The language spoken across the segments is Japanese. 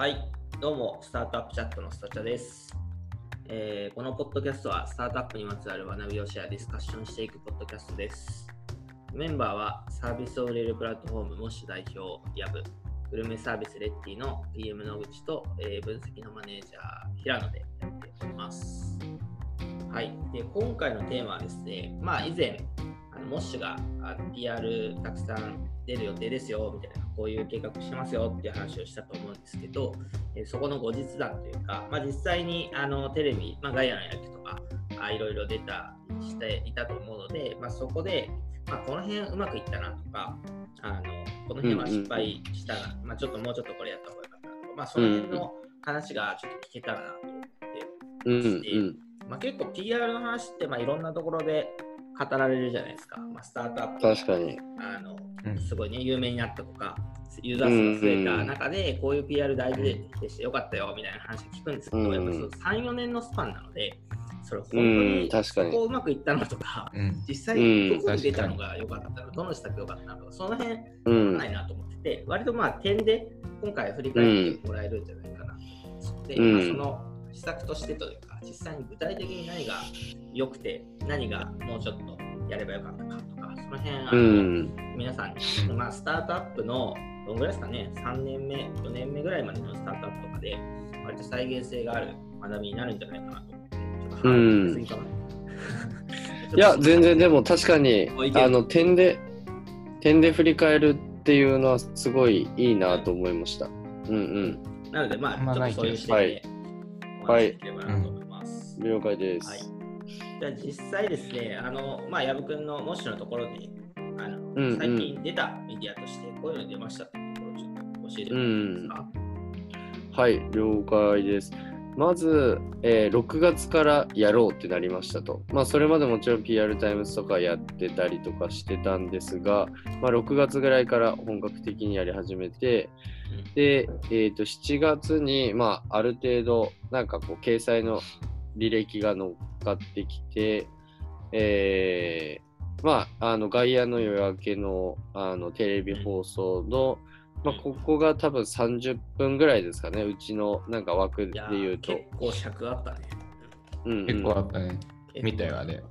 はい、どうも、スタートアップチャットのスタチャです、えーこのポッドキャストは、スタートアップにまつわる学びをシェア、ディスカッションしていくポッドキャストです。メンバーは、サービスを売れるプラットフォーム、モッシュ代表、ヤブ、グルメサービス、レッティの PM 野口と、えー分析のマネージャー、平野でやっております。はい、で今回のテーマはですね、まあ、以前、あのモッシュが PR たくさん出る予定ですよみたいな、こういう計画してますよっていう話をしたと思うんですけど、えーそこの後日談というか、まあ、実際にあのテレビ、まあ、ガイアの野球とかあいろいろ出たしていたと思うので、まあ、そこで、まあ、この辺うまくいったなとか、あのこの辺は失敗したな、まあ、ちょっともうちょっとこれやった方がよかったなとか、まあ、その辺の話がちょっと聞けたらなと思ってうんうんまあ、結構 PR の話ってまあいろんなところで語られるじゃないですか。まあ、スタートアップ確かに。あのうんすごいね、有名になったとか、ユーザー数が増えた中で、こういう PR 大事でしてよかったよみたいな話聞くんですけど、うんやっぱそう3、4年のスパンなので、それ本当うんに確かにそこうまくいったのとか、うん。実際どこに出たのが良かったの、どの施策良かったのとか、その辺うんないなと思ってて、割とまあ点で今回振り返ってもらえるんじゃないかなと。で、うんまあ、その施策としてというか、実際に具体的に何が良くて、何がもうちょっとやればよかったかとか、その辺、あうのん。皆さんに、まあ、スタートアップのどんぐらいですかね、3年目、4年目ぐらいまでのスタートアップとかで、割と再現性がある学びになるんじゃないかなと思って、ちょっと話しすぎかな。いや、全然でも確かにあの、点で、点で振り返るっていうのはすごいいいなと思いました。うんなので、まあ、ちょっとそういう視点でお話しできればなと思います。うん。了解です。はい。じゃあ実際ですね、あの、まあ、矢部君のモッシュのところで、あの、うんうん最近出たメディアとして、こういうの出ましたってところをちょっと教えてもらっていいですか、はい、了解です。まず、えー6月からやろうってなりましたと。まあ、それまでもちろん PR タイムズとかやってたりとかしてたんですが、まあ、6月ぐらいから本格的にやり始めて、で、えー、と7月に、まあ、ある程度、なんかこう、掲載の履歴が乗っかってきて、えーまあ、あの外野の夜明けのあのテレビ放送の、まあ、ここが多分30分ぐらいですかね、うちのなんか枠で言うと。結構尺あったね。うんうん結構あったね。見たよ、あれ。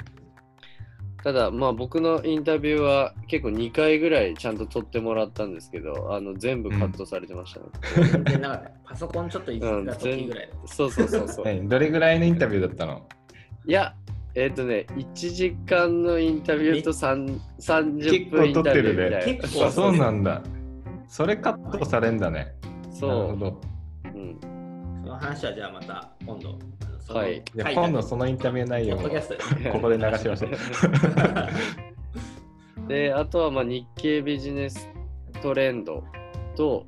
ただ、まあ、僕のインタビューは結構2回ぐらいちゃんと撮ってもらったんですけど、あの全部カットされてましたね。全然なかった。パソコンちょっといじった時ぐらいだ。そうそうそうそう。えどれぐらいのインタビューだったの？いや、えっ、とね、1時間のインタビューと3 30分インタビューみたいな。結構あそうなんだ。それカットされんだね。なるそほど。う。うん、その話はじゃあまた今度。はい今度そのインタビュー内容をここで流しましょう。で、あとはまあ日経ビジネストレンドと、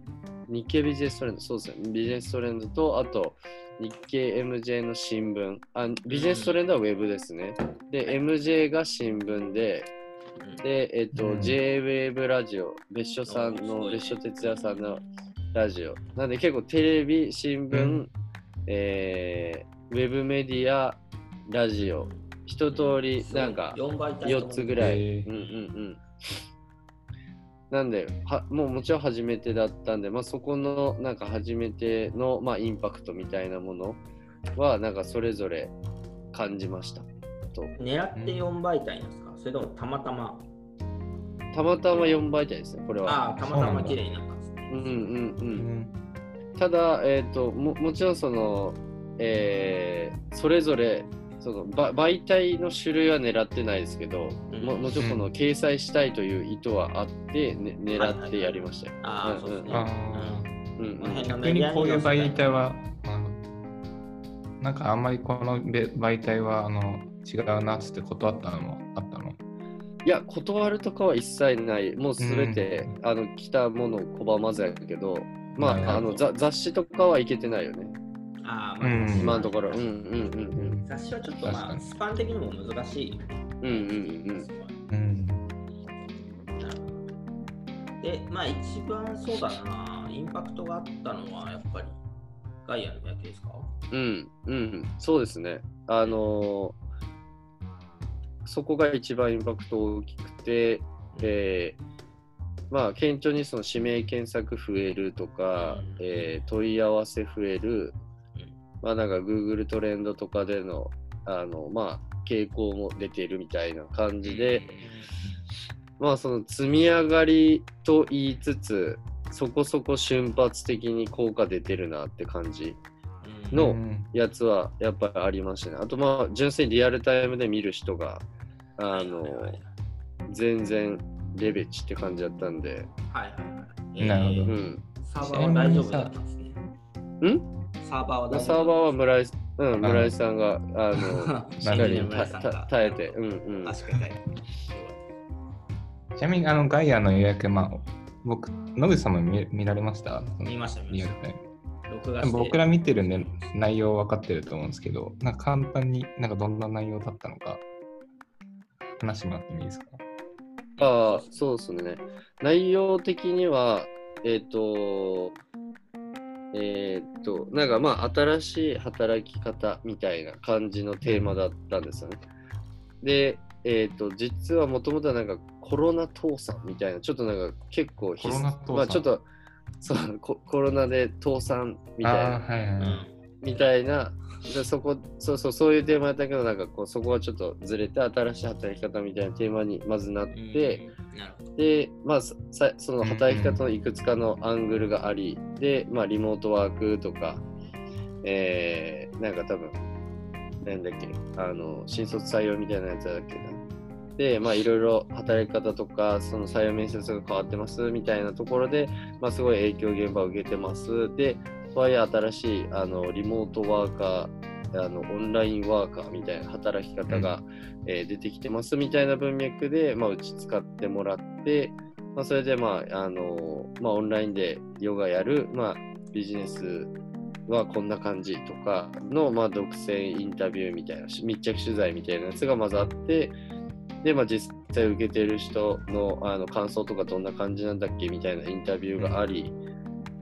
日経ビジネストレンド、そうですね、ビジネストレンドと、あと日経 MJ の新聞。あビジネストレンドはウェブですね。で、MJ が新聞で、で、えっ、と、うん。JWAVE ラジオ、別所さんの、別所哲也さんのラジオ。なんで結構テレビ、新聞、うん。えーウェブメディア、ラジオ、一通りなんか4倍4つぐらい。うんうんうん。なんでは、もうもちろん初めてだったんで、まあ、そこのなんか初めての、まあ、インパクトみたいなものは、なんかそれぞれ感じました。と狙って4媒体ですか？それともたまたま？たまたま4媒体ですね、これは。ああ、たまたま綺麗になったんですね。うんうんう。うんんただ、えー、とももちろんその、えーそれぞれそのば媒体の種類は狙ってないですけど、うん。ももちろんその掲載したいという意図はあって、ね、狙ってやりましたよ。逆にこういう媒体は。は、あなんかあんまりこのべ媒体はあの違うなっつって断ったのもあったの？いや、断るとかは一切ない。もうすべて、あの来たものを拒まずやけど、まあ、あのざ雑誌とかはいけてないよね。ああ、まあ、うん今のところ。うんうんうん雑誌はちょっとまあ、スパン的にも難しい。うん。うんうんで、まあ一番そうだな、インパクトがあったのはやっぱりガイアの野球ですか？うん。うんうん。そうですね。あのーそこが一番インパクト大きくて、えーまあ、顕著にその指名検索増えるとか、うんえー問い合わせ増える、うんまあなんか Google トレンドとかでの、あの、まあ、傾向も出てるみたいな感じで、まあその積み上がりと言いつつ、そこそこ瞬発的に効果出てるなって感じうんのうんやつはやっぱりありましたね。あとまあ純粋にリアルタイムで見る人が、あの、全然レベチって感じだったんで、はいはいはい。なるほどえーうん。サーバーは大丈夫だったんですね。ん？サーバーはサーバーは村井,、うん、村井さんが、あの、しっかり耐えて、うんうん。確かにね。ちなみにあのガイアの予約、まあ、僕、野口さんも見見られました？見ました、見ました。僕ら見てるんで内容分かってると思うんですけど、なんか簡単になんかどんな内容だったのか話してもらってもいいですか？ああ、そうですね。内容的には、えっ、と、えっ、と、なんかまあ、新しい働き方みたいな感じのテーマだったんですよね。で、えっ、と、実はもともとはなんかコロナ倒産みたいな、ちょっとなんか結構ひコロナ倒産まあちょっと、そうココロナで倒産みたいな。みたいな、でそこそうそうそういうテーマやったけど、なんかこうそこはちょっとずれて、新しい働き方みたいなテーマにまずなっうんて。で、まあ、その働き方のいくつかのアングルがあり、で、まあ、リモートワークとか、えー、なんか多分、なんだっけ、あの、新卒採用みたいなやつだっけな。で、まあ、いろいろ働き方とか、その採用面接が変わってますみたいなところで、まあ、すごい影響現場を受けてます。で、とはいえ新しいあのリモートワーカー、あのオンラインワーカーみたいな働き方が、えー出てきてますみたいな文脈で、まあ、うち使ってもらって、まあ、それで、まああのまあ、オンラインでヨガやる、まあ、ビジネスはこんな感じとかの、まあ、独占インタビューみたいな、し密着取材みたいなやつがまずあって、で、まあ、実際受けてる人のあの感想とかどんな感じなんだっけみたいなインタビューがあり、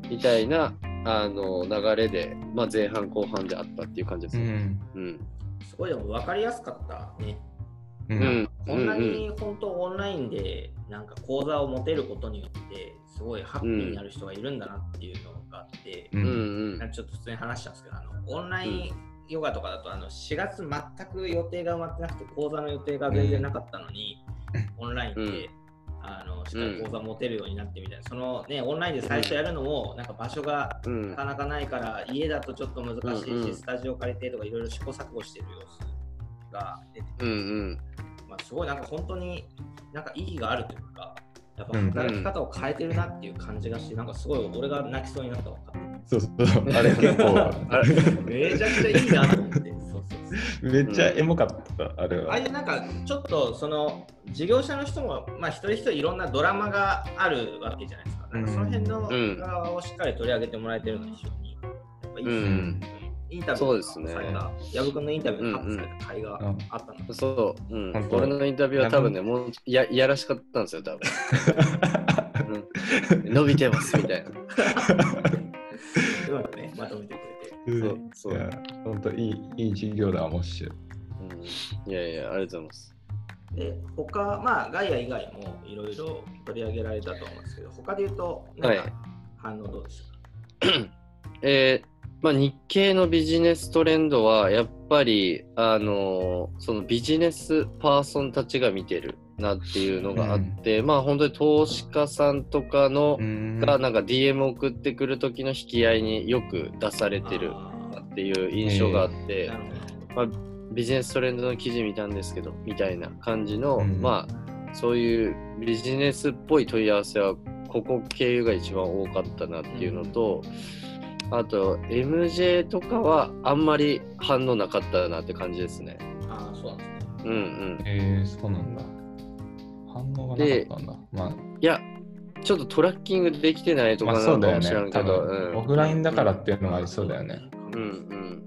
みたいなあの流れで、まあ、前半後半であったっていう感じですね。うん。うん。すごいでも分かりやすかったね。う。うんん。こんなに本当オンラインでなんか講座を持てることによって、すごいハッピーになる人がいるんだなっていうのがあって、う。うんんなんかちょっと普通に話したんですけど、あのオンラインヨガとかだとあの4月全く予定が埋まってなくて、講座の予定が全然なかったのに、オンラインで、うんあのしっかり講座持てるようになってみたいな、そのね、オンラインで最初やるのも、なんか場所がうん。なかなかないから、家だとちょっと難しいし、うんうん。スタジオ借りてとかいろいろ試行錯誤してる様子が出てて、うんうん。まあ、すごいなんか本当になんか意義があるというか、やっぱうん。働き方を変えてるなっていう感じがして、なんかすごい俺が泣きそうになったわ。かそうそう。そう。あれ結構、あれ。めちゃくちゃいいなって。そうそうそうめっちゃエモかった、あれは。ああいうなんかちょっとその事業者の人も、まあ、一人一人いろんなドラマがあるわけじゃないですか。なんかその辺のうん側をしっかり取り上げてもらえてるのは非常にやっぱいいですね。うんインタビューそうですね君のインタビューがカットされた回がうんあったの。そう、うん本。当俺のインタビューは多分ね、もういやいやらしかったんですよ、多分。うん、伸びてますみたいな。うまくね、まとめてく。そうそう。本当いい、いい授業だわ、もし。うん、いやいや、ありがとうございます。で、他、まあ、ガイア以外もいろいろ取り上げられたと思うんですけど、他で言うと、なんはい。か反応どうでしたか、えーまあ、日経のビジネストレンドは、やっぱり、あのーそのビジネスパーソンたちが見てるなっていうのがあって、まあ、本当に投資家さんとかの、んが、なんか DM 送ってくる時の引き合いによく出されてるっていう印象があって。まあ、ビジネストレンドの記事見たんですけど、みたいな感じの、うんまあ、そういうビジネスっぽい問い合わせは、ここ経由が一番多かったなっていうのと、あと、MJ とかはあんまり反応なかったなって感じですね。ああ、そうなんですね。うんうん。えー、そうなんだ。がなかったんだ。まあ、いや、ちょっとトラッキングできてないとかまあなのかもしれん。け多ど、分、オうんフラインだからっていうのがありそうだよね。うんうん。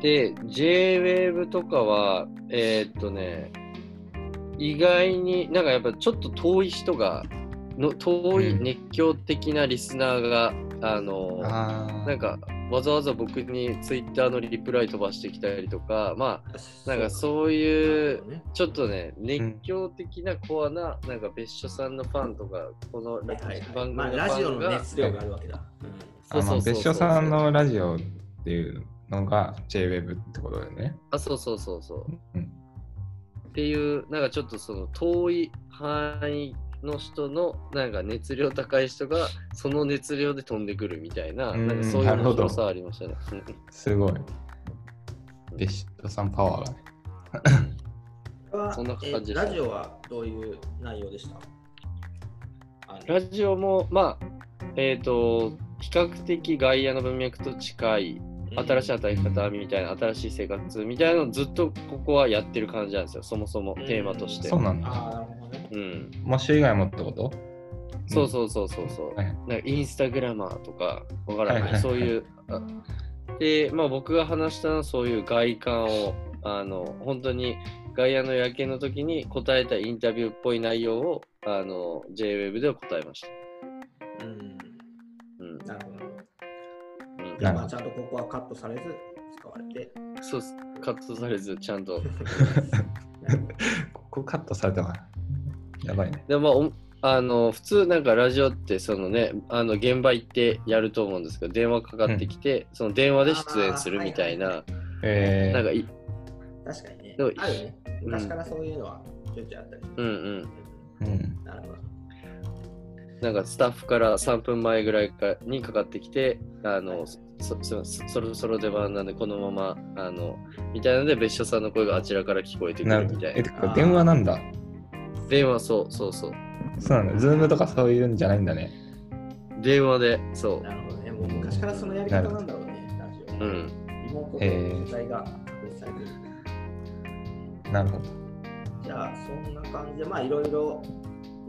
で、JWAVE とかは、えーっとね、意外になんかやっぱちょっと遠い人が、の遠いうん熱狂的なリスナーが、あの、ああ。なんかわざわざ僕にツイッターのリプライ飛ばしてきたりとか、まあ、なんかそういう、ね。ちょっとね、熱狂的なコアな、なんか別所さんのファンとか、この番組まあ、のラジオの熱量があるわけだ。そう別所さんのラジオっていうのが JWEB ってことだよね。あ、そうそうそうそう。うんっていう、なんかちょっとその遠い範囲の人のなんか熱量高い人がその熱量で飛んでくるみたいな、うんなんかそういうなるほど面白さありましたね。う んすごい。別所さんパワーがね。そんな感じえですラジオはどういう内容でした？ラジオも、まあ、えっ、と、比較的外野の文脈と近い、新しい働き方みたいな、新しい生活みたいなのをずっとここはやってる感じなんですよ、そもそもテーマとして。そうなんだ。うん。マッシュ以外もってこと？そうそうそうそうそう。はいなんかインスタグラマーとか、わからない、はいはいはいそういう。あで、まあ僕が話したのはそういう外観を、あの、本当に外野の夜景の時に答えたインタビューっぽい内容を、あの、JWEB では答えました。うん。うん。なるほど。うんじゃあ、なるほどまあ、ちゃんとここはカットされず使われて。そうっす、カットされず、ちゃんと。ここカットされたから。やばいね。でも、まあおあの、普通なんかラジオって、そのね、あの、現場行ってやると思うんですけど、電話かかってきて、その電話で出演するみたいな、えー、なんかい、確かにねでも。あるね。昔からそういうのはちょいちょいあったり。うんうん。うん。なるほど。なんかスタッフから3分前ぐらいかにかかってきて、あの、そそそそろそろ出番なんで、このまま、あの、みたいなので、別所さんの声があちらから聞こえてくなるみたいな。てか電話なんだ。電話、そうそうそう。そうなんだ。ズームとかそういうんじゃないんだね。電話で、そなるほどね。もう昔からそのやり方なんだろうね。ラジオ。う。うん。リモートへーで取材が確立されてる。なるほど。じゃあ、そんな感じで、まあ、いろいろ、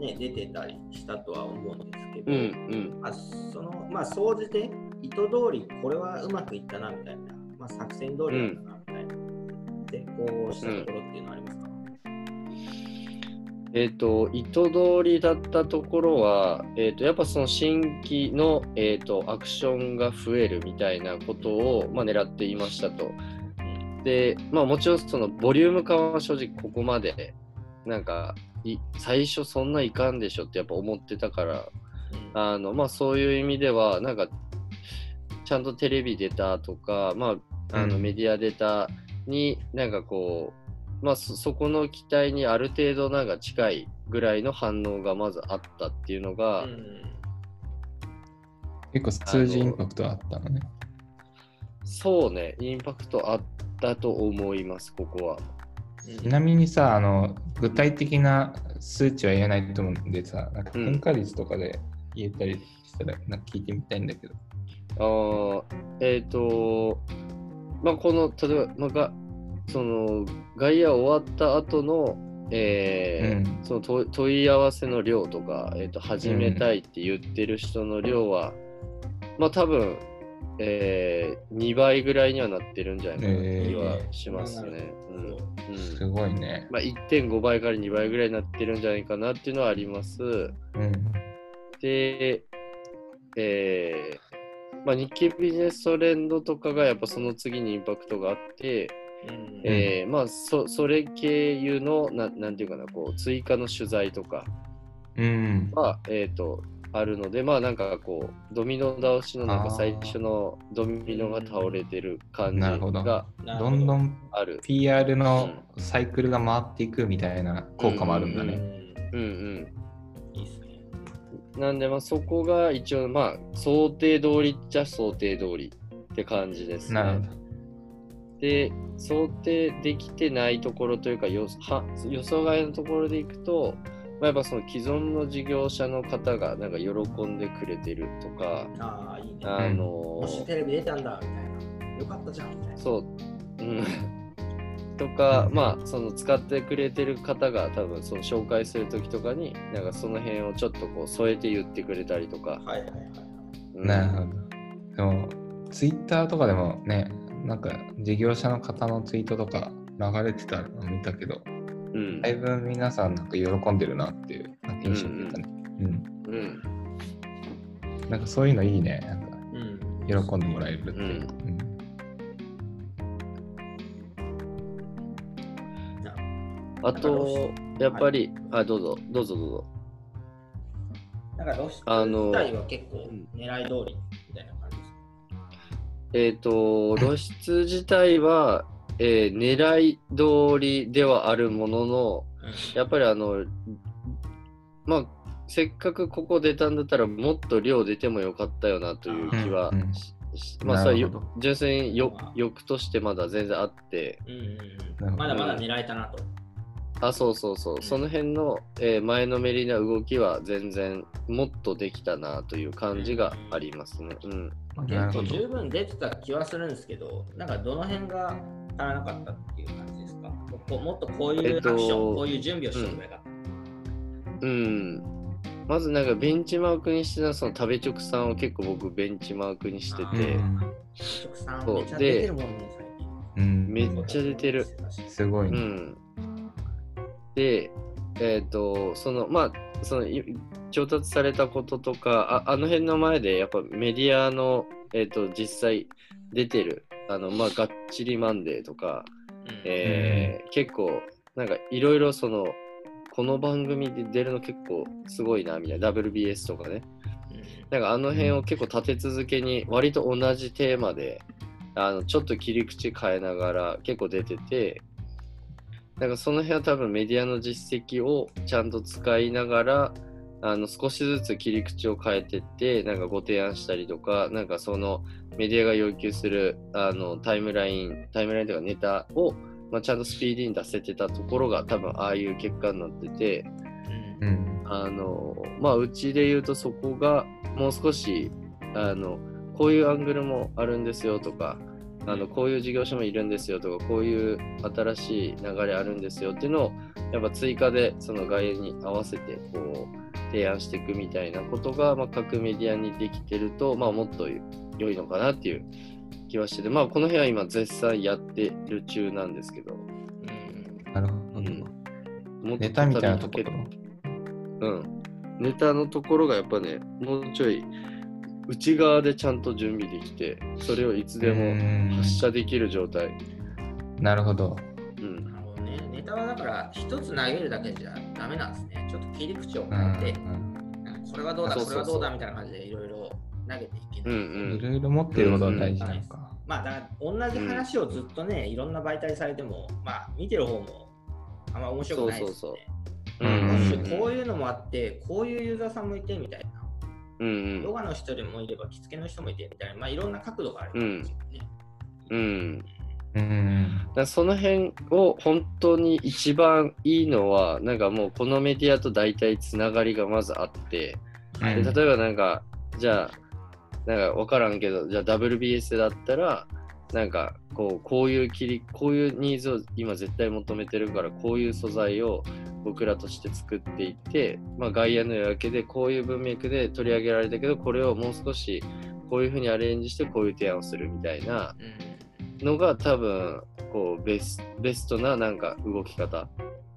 ね、出てたりしたとは思うんですけど、うんうん。まあ、その、まあ、総じて、意図通り、これはうまくいったな、みたいな、まあ、作戦通りだったな、みたいな、成功したところっていうのはありますか、えっ、と、意図通りだったところは、えっ、と、やっぱその新規の、えっ、と、アクションが増えるみたいなことを、まあ、狙っていましたと。で、まあ、もちろんそのボリューム感は正直ここまで、なんか、い最初そんないかんでしょってやっぱ思ってたから、あの、まあ、そういう意味では、なんか、ちゃんとテレビ出たとか、まあ、あのうんメディア出たに、なんかこう、まあそ、そこの期待にある程度なんか近いぐらいの反応がまずあったっていうのが、うん結構数字インパクトあったのね。そうね、インパクトあったと思います、ここは。うんちなみにさ、あの、具体的な数値は言えないと思うんでさ、なんかうん変化率とかで言えたりしたら、なんか聞いてみたいんだけど。あーえっ、と、まあ、この、例えば、まあが、その、外野終わった後の、えーうんその問問い合わせの量とか、えー、と始めたいって言ってる人の量は、まあ多分、えー、2倍ぐらいにはなってるんじゃないかなって気はしますね。うんうんすごいね。まあ、1.5倍から2倍ぐらいになってるんじゃないかなっていうのはあります。うん。で、えーまあ、日経ビジネストレンドとかがやっぱその次にインパクトがあって、うんえーまあそそれ経由のななんていうかなこう追加の取材とかうん。は、えー、とあるのでまあなんかこうドミノ倒しのなんか最初のドミノが倒れてる感じなるほどがなるほどんどんある。PR のサイクルが回っていくみたいな効果もあるんだうんね。うんうんいいですね。なんでまあそこが一応まあ想定通りっちゃ想定通りって感じですね。なるほど。で想定できてないところというか予は予想外のところでいくと、まあ、やっぱその既存の事業者の方がなんか喜んでくれてるとか、ああ、いいね。あのもしテレビ出たんだ、みたいな。よかったじゃん、みたいな。そう、うん、とか、まあその使ってくれてる方が多分その紹介する時とかになんかその辺をちょっとこう添えて言ってくれたりとか、はいはいはい。うんなるほど。でも、ツイッターとかでもね、なんか事業者の方のツイートとか流れてたの見たけど、うんだいぶ皆さんなんか喜んでるなっていうなんか印象だったね。うん。うん、なんかそういうのいいね。なんかうん。喜んでもらえるっていう。うんなあと、やっぱり、あ、どうぞ、どうぞどうぞ。なんか露出あの自体は結構狙い通りえっ、と、露出自体は、えー狙い通りではあるものの、やっぱりあの、まあ、せっかくここ出たんだったら、もっと量出てもよかったよなという気はうん。うん。し、しまあ、それ純粋に欲としてまだ全然あって、うんうんうん。まだまだ狙えたなと。あ、そうそうそう、その辺の、えー前のめりな動きは全然もっとできたなという感じがありますね。うん。まあ結構十分出てた気はするんですけど、なんかどの辺が足らなかったっていう感じですか？ここもっとこういうアクション、えっとこういう準備をしておけばよかった。うん。まずなんかベンチマークにしてたその食べ直さんを結構僕ベンチマークにしてあてうん、直さんそうめっちゃ出てるもんね、最近。うんめっちゃ出てる。うすごいね。ん。で、えっ、と、その、まあ、その、い調達されたこととか、ああの辺の前で、やっぱメディアの、えっ、と、実際出てる、あの、まあ、がっちりマンデーとか、うんえー結構、なんかいろいろその、この番組で出るの結構すごいな、みたいな、WBS とかね。なんかあの辺を結構立て続けに、割と同じテーマで、あのちょっと切り口変えながら結構出てて、なんかその辺は多分メディアの実績をちゃんと使いながら、あの少しずつ切り口を変えてって、なんかご提案したりとか、なんかそのメディアが要求するあのタイムライン、タイムラインというかネタを、まあ、ちゃんとスピーディーに出せてたところが多分ああいう結果になってて、うんうん。あのまあうちで言うとそこがもう少しあのこういうアングルもあるんですよとかあのこういう事業所もいるんですよとかこういう新しい流れあるんですよっていうのをやっぱ追加でその概要に合わせてこう提案していくみたいなことが、まあ、各メディアにできてると、まあ、もっと良いのかなっていう気はしてて、まあ、この辺は今絶賛やってる中なんですけど、うんなるほど。うんもっとネタみたいなところ？うん。ネタのところがやっぱね、もうちょい内側でちゃんと準備できて、それをいつでもも発射できる状態。なるほど。うん。なるほどね。ネタはだから一つ投げるだけじゃダメなんですね。ちょっと切り口をう変えて、んなんかこれはどうだ、そうそうそうこれはどうだみたいな感じでいろいろ投げていけうない。うん。いんろいろ持ってることが大事なのか。まあだから同じ話をずっとね、いろんな媒体されても、まあ見てる方もあんま面白くないですよね。うこういうのもあって、こういうユーザーさんもいてみたいな。うんヨガの人もいれば、着付けの人もいてみたいな、まあいろんな角度があるんですよね。うん。うん。だからその辺を本当に一番いいのは、なんかもうこのメディアと大体つながりがまずあって、うんで例えばなんか、じゃあ、なんか分からんけど、じゃあ WBS だったら、なんかこうこういう切り、こういうニーズを今絶対求めてるから、こういう素材を僕らとして作っていって、まあ、外野の夜明けでこういう文脈で取り上げられたけど、これをもう少しこういうふうにアレンジしてこういう提案をするみたいなうんのが多分こうベスベストななんか動き方。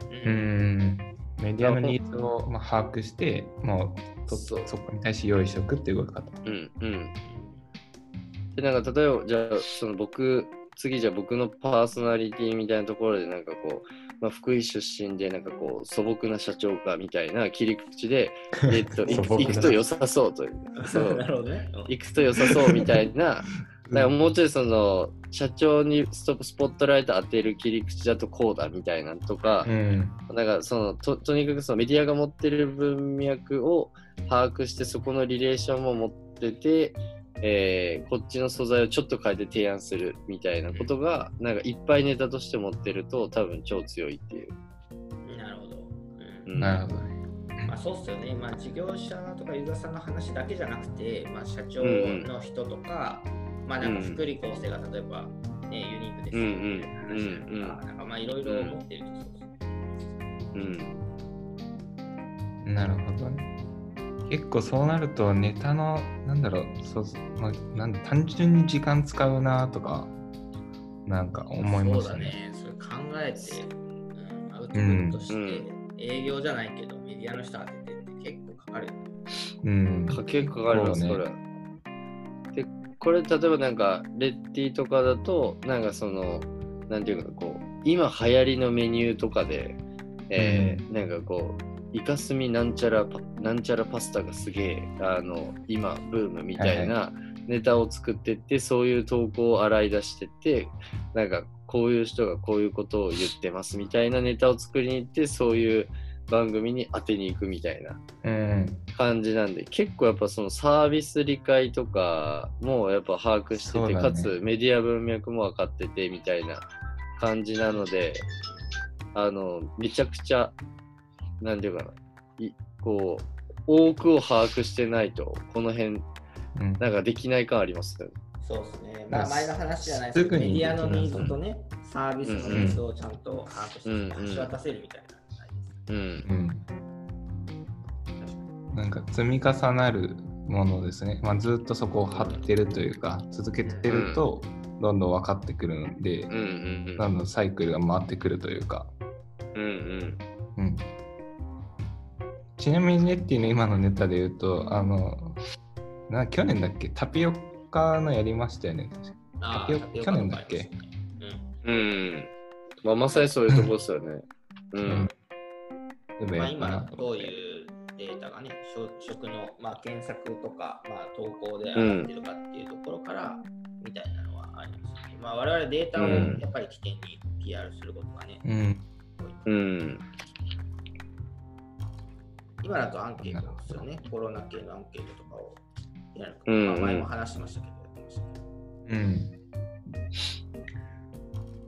ううんん。メディアのニーズをまあ把握して、もうとそうそこに対して用意しておくっていう動き方。うんうん。で、なんか例えば、じゃあ、その僕、次じゃあ僕のパーソナリティみたいなところで、なんかこう、まあ、福井出身で、なんかこう、素朴な社長かみたいな切り口で、えっと、行くと良さそうという。そうなるほどね。行くと良さそうみたいな、だからもうちょいその、社長にストスポットライト当てる切り口だとこうだみたいなのとか、うん。なんかそのととにかくそのメディアが持ってる文脈を把握してそこのリレーションも持ってて、えーこっちの素材をちょっと変えて提案するみたいなことが、なんかいっぱいネタとして持ってると多分超強いっていう。なるほど。うんうんなるほどね。まあ、そうっすよね、まあ、事業者とかユーザーさんの話だけじゃなくて、まあ、社長の人とか、まあなんか福利厚生が例えば、ねユニークですよみたいな話なのか、うんうんなんかまあいろいろ持ってるとそうですね。うん。なるほどね。結構そうなるとネタの、なんだろう、そうまあ、なん単純に時間使うなとか、なんか思いますね。そうだね、それ考えて、うん、アウトプットして、うん営業じゃないけど、メディアの人当ててって結構かかるよね。うん。かけかかります、それ。で、これ例えばなんかレッティとかだとなんかそのなんていうかこう今流行りのメニューとかで、えーなんかこうイカスミなんちゃらパなんちゃらパスタがすげえあの今ブームみたいなネタを作ってって、そういう投稿を洗い出してってなんかこういう人がこういうことを言ってますみたいなネタを作りに行ってそういう番組に当てに行くみたいなうん。感じなんで結構やっぱそのサービス理解とかもやっぱ把握してて、ね。かつメディア文脈も分かっててみたいな感じなのであのめちゃくちゃなんていうかないこう多くを把握してないとこの辺うんなんかできない感ありますよね。そうですね。まあ、まあ前の話じゃないですけど、メディアのニーズとね、サービスのニーズをちゃんと把握して、橋渡せるみたいな感じです。うんうん。なんか積み重なるものですね。まあ、ずっとそこを張ってるというか、続けてると、どんどん分かってくるので、うんうんどんどんサイクルが回ってくるというか。ちなみにネッティの今のネタで言うと、あの、な去年だっけ？タピオカのやりましたよね。タピオカ去年だっけ？とかありますねうんまあまさにそういうとこですよね。ううん。まあ、今どういうデータがね、食食の、まあ、検索とか、まあ、投稿で上がってるかっていうところから、みたいなのはありますね。まあ、我々データをうんやっぱり起点に PR することがね、うん。うん。今だとアンケートですよね。コロナ系のアンケートとかをやる。うんまあ、前も話してましたけど、やってました。うん。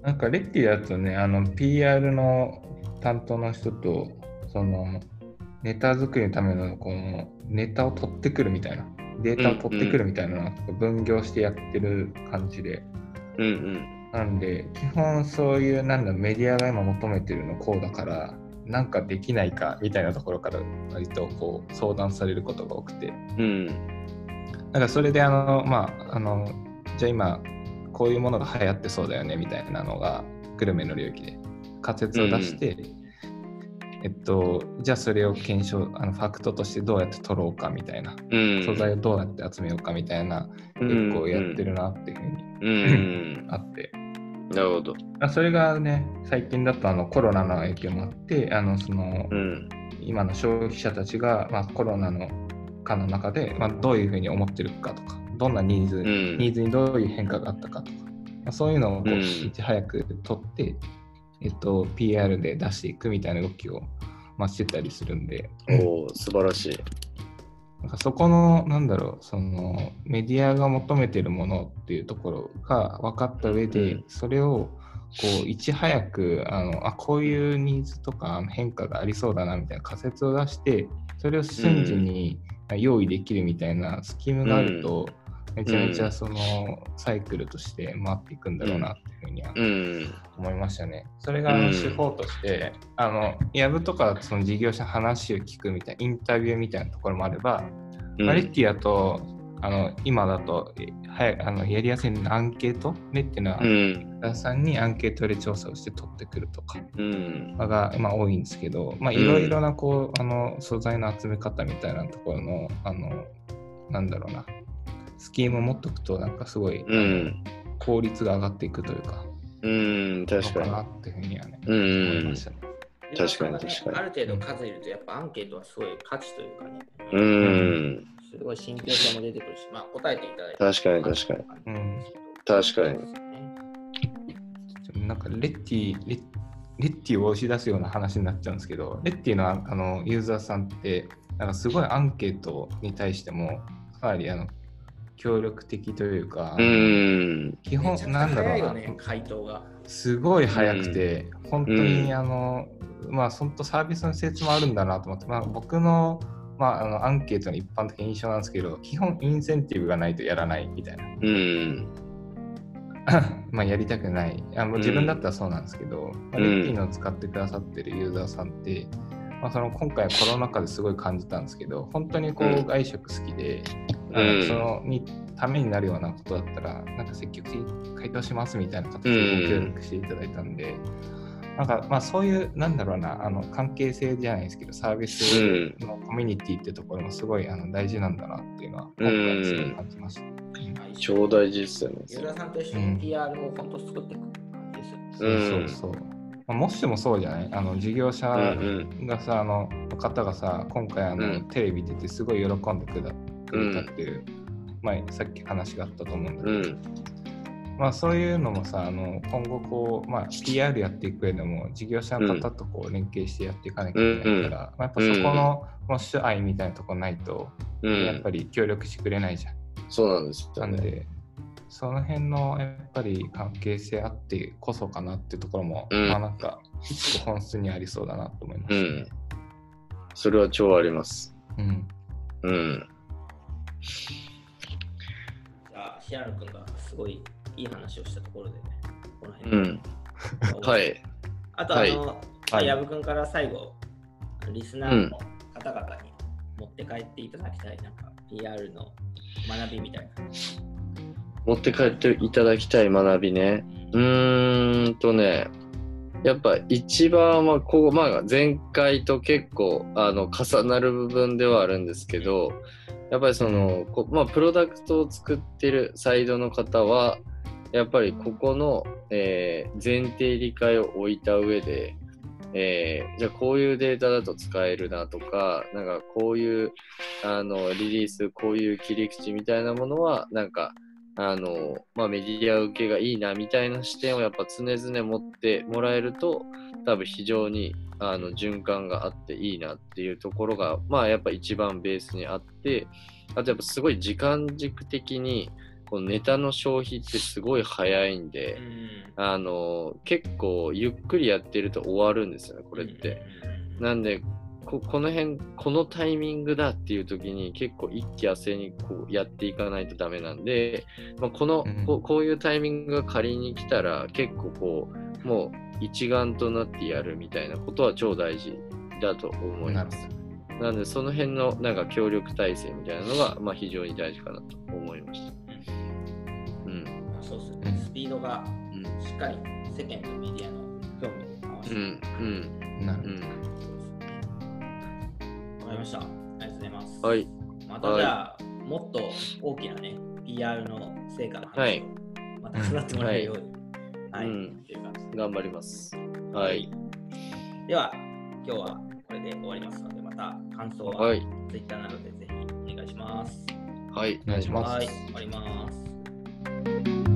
なんかレッティだとね、あの PR の担当の人と、そのネタ作りのためのこのネタを取ってくるみたいな、データを取ってくるみたいなのを分業してやってる感じで、うんうん。なんで、基本そういうなんだメディアが今求めてるのこうだから、なんかできないかみたいなところから割とこう相談されることが多くて、うん。なんかそれであの、まあ、あの、じゃあ今、こういうものが流行ってそうだよねみたいなのが、グルメの領域で仮説を出して、えっと、じゃあそれを検証、あのファクトとしてどうやって取ろうかみたいな、うん。素材をどうやって集めようかみたいな、結構やってるなっていうふうにうん。あって、なるほど。あそれがね、最近だとあのコロナの影響もあって、あのそのうん。今の消費者たちが、まあ、コロナの禍の中で、まあ、どういうふうに思ってるかとか、どんなニーズ、うんニーズにどういう変化があったかとか、まあ、そういうのをこう、うんいち早く取って、えっと、PR で出していくみたいな動きを、まあ、してたりするんで、おお、素晴らしい。なんかそこの、なんだろう、そのメディアが求めてるものっていうところが分かった上で、うんそれをこういち早くあのあ、こういうニーズとか変化がありそうだなみたいな仮説を出して、それを瞬時に用意できるみたいなスキームがあると、めちゃめちゃそのサイクルとして回っていくんだろうなっていうふうにはうん。思いましたね。それがあのうん手法として、あの、ヤブとかその事業者の話を聞くみたいな、インタビューみたいなところもあれば、うんマレッティだと、あの今だとえはいあのやりやすいアンケートレッティのうん。皆さんにアンケートで調査をして取ってくるとかうん。が、まあ、多いんですけど、いろいろなこう、あの素材の集め方みたいなところのあのなんだろうなスキームを持っておくとなんかすごいうん。効率が上がっていくというか、うん。確のかなかっていうふうにはね、ん思いましたね。確かに確かにある程度数いると、やっぱアンケートはすごい価値というかね、に。うん。すごい信憑性も出てくるし、まあ、答えていただいて。確かに確かに。うん確かになんかレッティレッレッティを押し出すような話になっちゃうんですけど、レッティのあのユーザーさんって、なんかすごいアンケートに対しても、かなりあの協力的というか、うん。基本なんだろうな、ね、回答が。すごい早くて、本当に、うんあの、まあ、本当サービスの施設もあるんだなと思って、まあ、僕の,、まあ、あのアンケートの一般的な印象なんですけど、基本インセンティブがないとやらないみたいな。うん。まあやりたくない。あもう自分だったらそうなんですけど、まあうんレッティのを使ってくださってるユーザーさんって、まあ、その今回コロナ禍ですごい感じたんですけど、本当にこううん外食好きで、うんそのにためになるようなことだったら、なんか積極的に回答しますみたいな形でご協力していただいたんで、なんかまあそういう、なんだろうな、あの関係性じゃないですけど、サービスのコミュニティってところもすごいあの大事なんだなっていうのは、今回すごい感じました。超大事ですよね。ユーさんと一緒に PR を本当作っていく感じですよね。そうそうそう。まあもしもそうじゃない？あの事業者うんがさ、あの方がさ、今回あの、うんテレビ出てすごい喜んでくだくれたっていう、前さっき話があったと思うんだけど、うん。まあそういうのもさ、あの今後こう、まあ PR やっていく上でも事業者の方とこう連携してやっていかなきゃいけないから、まあ、やっぱそこのもう主愛みたいなとこないと、うんやっぱ。り協力してくれないじゃん。そうなんですよね。なんで、その辺のやっぱり関係性あってこそかなっていうところも、うんまあなんか一個本質にありそうだなと思います、ねうん。それは超あります。うん。うん。じゃあ、シアラ君がすごいいい話をしたところで、このう辺でん。はい。あと、あの、はいまあ矢部君から最後、リスナーの方々に持って帰っていただきたい、なんか PR の学びみたいな。持って帰っていただきたい学びね。うーんとね、やっぱ一番はこう、まあ、前回と結構あの重なる部分ではあるんですけど、やっぱりその、こまあ、プロダクトを作ってるサイドの方は、やっぱりここの、えー前提理解を置いた上で、えーじゃあこういうデータだと使えるなとか、なんかこういうあのリリース、こういう切り口みたいなものは、なんかあの、まあ、メディア受けがいいなみたいな視点をやっぱ常々持ってもらえると、多分非常にあの循環があっていいなっていうところが、まあやっぱ一番ベースにあって、あとやっぱすごい時間軸的に、このネタの消費ってすごい早いんで、あの、結構ゆっくりやってると終わるんですよね、これって。なんでこ、この辺、このタイミングだっていう時に結構一気汗にこうやっていかないとダメなんで、まあ、この、うんこうこういうタイミングが仮に来たら結構こう、もう一丸となってやるみたいなことは超大事だと思います。なんで、その辺のなんか協力体制みたいなのが、まあ、非常に大事かなと思いました。うん。まあそうですね、うんスピードがうん。しっかり世間とメディアの興味に合わせて、うん。うん。なるうん。そうですねわかりました。ありがとうございます。はい。またじゃあ、もっと大きなね、PR の成果の話をまたなってもらえるように。はい。うんっていう感じで頑張ります。はい。。では、今日はこれで終わりますので、また感想ははい。Twitter などでぜひお願いします。はい。お願いしますはい、終わります。